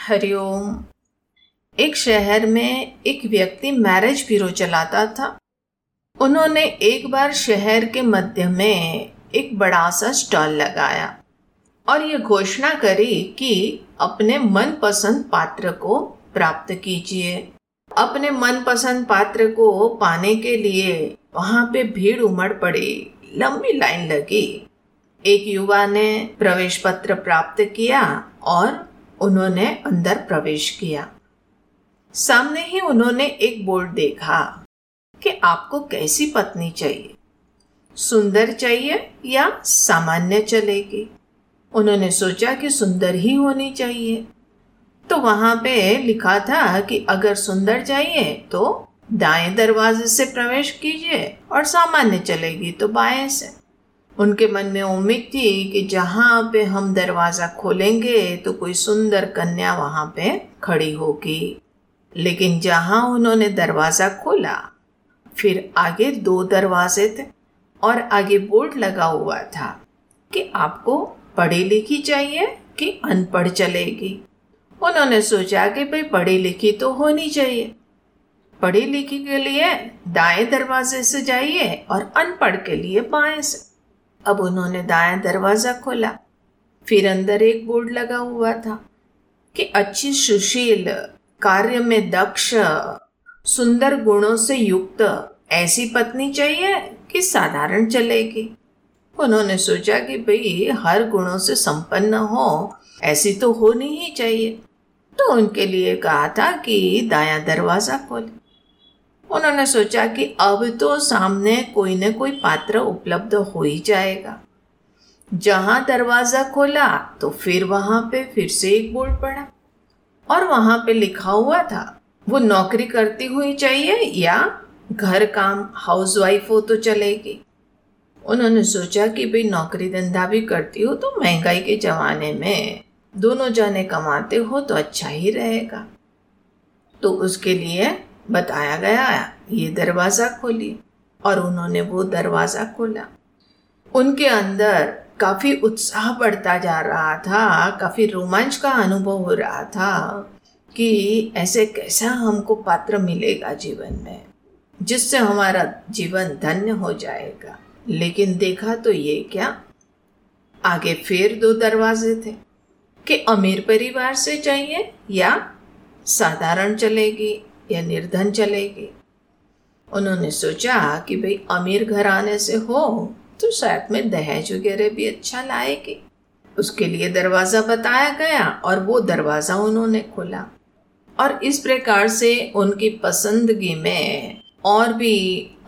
हरिओम। एक शहर में एक व्यक्ति मैरिज ब्यूरो चलाता था। उन्होंने एक बार शहर के मध्य में एक बड़ा सा स्टॉल लगाया और ये घोषणा करी कि अपने मनपसंद पात्र को प्राप्त कीजिए। अपने मनपसंद पात्र को पाने के लिए वहाँ पे भीड़ उमड़ पड़ी, लंबी लाइन लगी। एक युवा ने प्रवेश पत्र प्राप्त किया और उन्होंने अंदर प्रवेश किया। सामने ही उन्होंने एक बोर्ड देखा कि आपको कैसी पत्नी चाहिए? सुंदर चाहिए या सामान्य चलेगी? उन्होंने सोचा कि सुंदर ही होनी चाहिए। तो वहाँ पे लिखा था कि अगर सुंदर चाहिए तो दाएँ दरवाजे से प्रवेश कीजिए और सामान्य चलेगी तो बाएँ से। उनके मन में उम्मीद थी कि जहाँ पे हम दरवाज़ा खोलेंगे तो कोई सुंदर कन्या वहाँ पे खड़ी होगी। लेकिन जहाँ उन्होंने दरवाज़ा खोला, फिर आगे दो दरवाजे थे और आगे बोर्ड लगा हुआ था कि आपको पढ़ी लिखी चाहिए कि अनपढ़ चलेगी। उन्होंने सोचा कि भाई पढ़ी लिखी तो होनी चाहिए। पढ़ी लिखी के लिए दाएँ दरवाजे से जाइए और अनपढ़ के लिए बाएँ से। अब उन्होंने दाएँ दरवाज़ा खोला। फिर अंदर एक बोर्ड लगा हुआ था कि अच्छी सुशील, कार्य में दक्ष, सुंदर गुणों से युक्त, ऐसी पत्नी चाहिए कि साधारण चलेगी। उन्होंने सोचा कि भाई, हर गुणों से संपन्न हो, ऐसी तो होनी ही चाहिए। तो उनके लिए कहा था कि दाया दरवाज़ा खोले। उन्होंने सोचा कि अब तो सामने कोई न कोई पात्र उपलब्ध हो ही जाएगा। जहाँ दरवाज़ा खोला तो फिर वहाँ पे फिर से एक बोर्ड पड़ा। और वहाँ पे लिखा हुआ था, वो नौकरी करती हुई चाहिए या घर काम हाउस वाइफ हो तो चलेगी? उन्होंने सोचा कि भाई, नौकरी धंधा भी करती हो तो महँगाई के ज़माने में दोनों जाने कमाते हो तो अच्छा ही रहेगा। तो उसके लिए बताया गया ये दरवाज़ा खोलिए और उन्होंने वो दरवाज़ा खोला। उनके अंदर काफ़ी उत्साह बढ़ता जा रहा था, काफ़ी रोमांच का अनुभव हो रहा था कि ऐसे कैसा हमको पात्र मिलेगा जीवन में, जिससे हमारा जीवन धन्य हो जाएगा। लेकिन देखा तो ये क्या, आगे फिर दो दरवाजे थे, कि अमीर परिवार से चाहिए या साधारण चलेगी। या निर्धन चलेगी। उन्होंने सोचा कि भाई अमीर घराने से हो तो शायद में दहेज वगैरह भी अच्छा लाएगी। उसके लिए दरवाज़ा बताया गया और वो दरवाज़ा उन्होंने खोला। और इस प्रकार से उनकी पसंदगी में और भी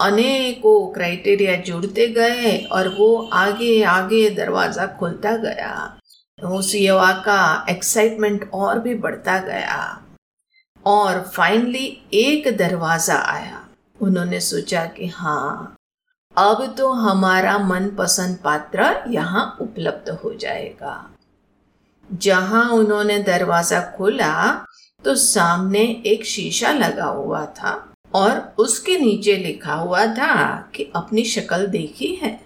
अनेकों क्राइटेरिया जुड़ते गए और वो आगे आगे दरवाज़ा खुलता गया। उस युवा का एक्साइटमेंट और भी बढ़ता गया। और फाइनली एक दरवाज़ा आया। उन्होंने सोचा कि हाँ अब तो हमारा मनपसंद पात्र यहाँ उपलब्ध हो जाएगा। जहाँ उन्होंने दरवाज़ा खोला तो सामने एक शीशा लगा हुआ था और उसके नीचे लिखा हुआ था कि अपनी शक्ल देखी है।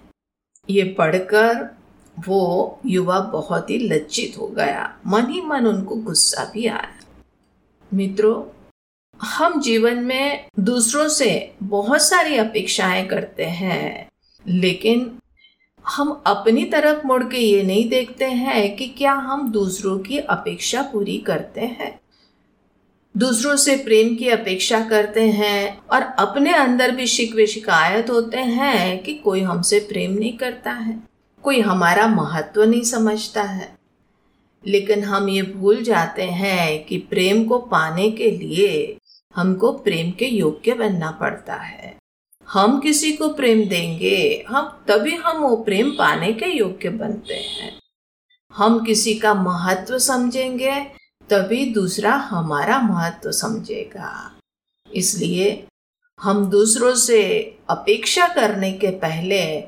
ये पढ़कर वो युवा बहुत ही लज्जित हो गया। मन ही मन उनको गुस्सा भी आया। मित्रों, हम जीवन में दूसरों से बहुत सारी अपेक्षाएँ करते हैं, लेकिन हम अपनी तरफ़ मुड़ के ये नहीं देखते हैं कि क्या हम दूसरों की अपेक्षा पूरी करते हैं। दूसरों से प्रेम की अपेक्षा करते हैं और अपने अंदर भी शिकवे शिकायत होते हैं कि कोई हमसे प्रेम नहीं करता है, कोई हमारा महत्व नहीं समझता है। लेकिन हम ये भूल जाते हैं कि प्रेम को पाने के लिए हमको प्रेम के योग्य बनना पड़ता है। हम किसी को प्रेम देंगे, हम तभी हम वो प्रेम पाने के योग्य बनते हैं। हम किसी का महत्व समझेंगे, तभी दूसरा हमारा महत्व समझेगा। इसलिए हम दूसरों से अपेक्षा करने के पहले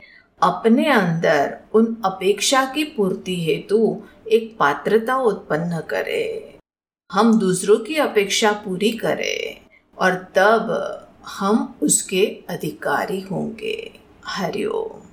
अपने अंदर उन अपेक्षा की पूर्ति हेतु एक पात्रता उत्पन्न करे। हम दूसरों की अपेक्षा पूरी करें और तब हम उसके अधिकारी होंगे। हरिओम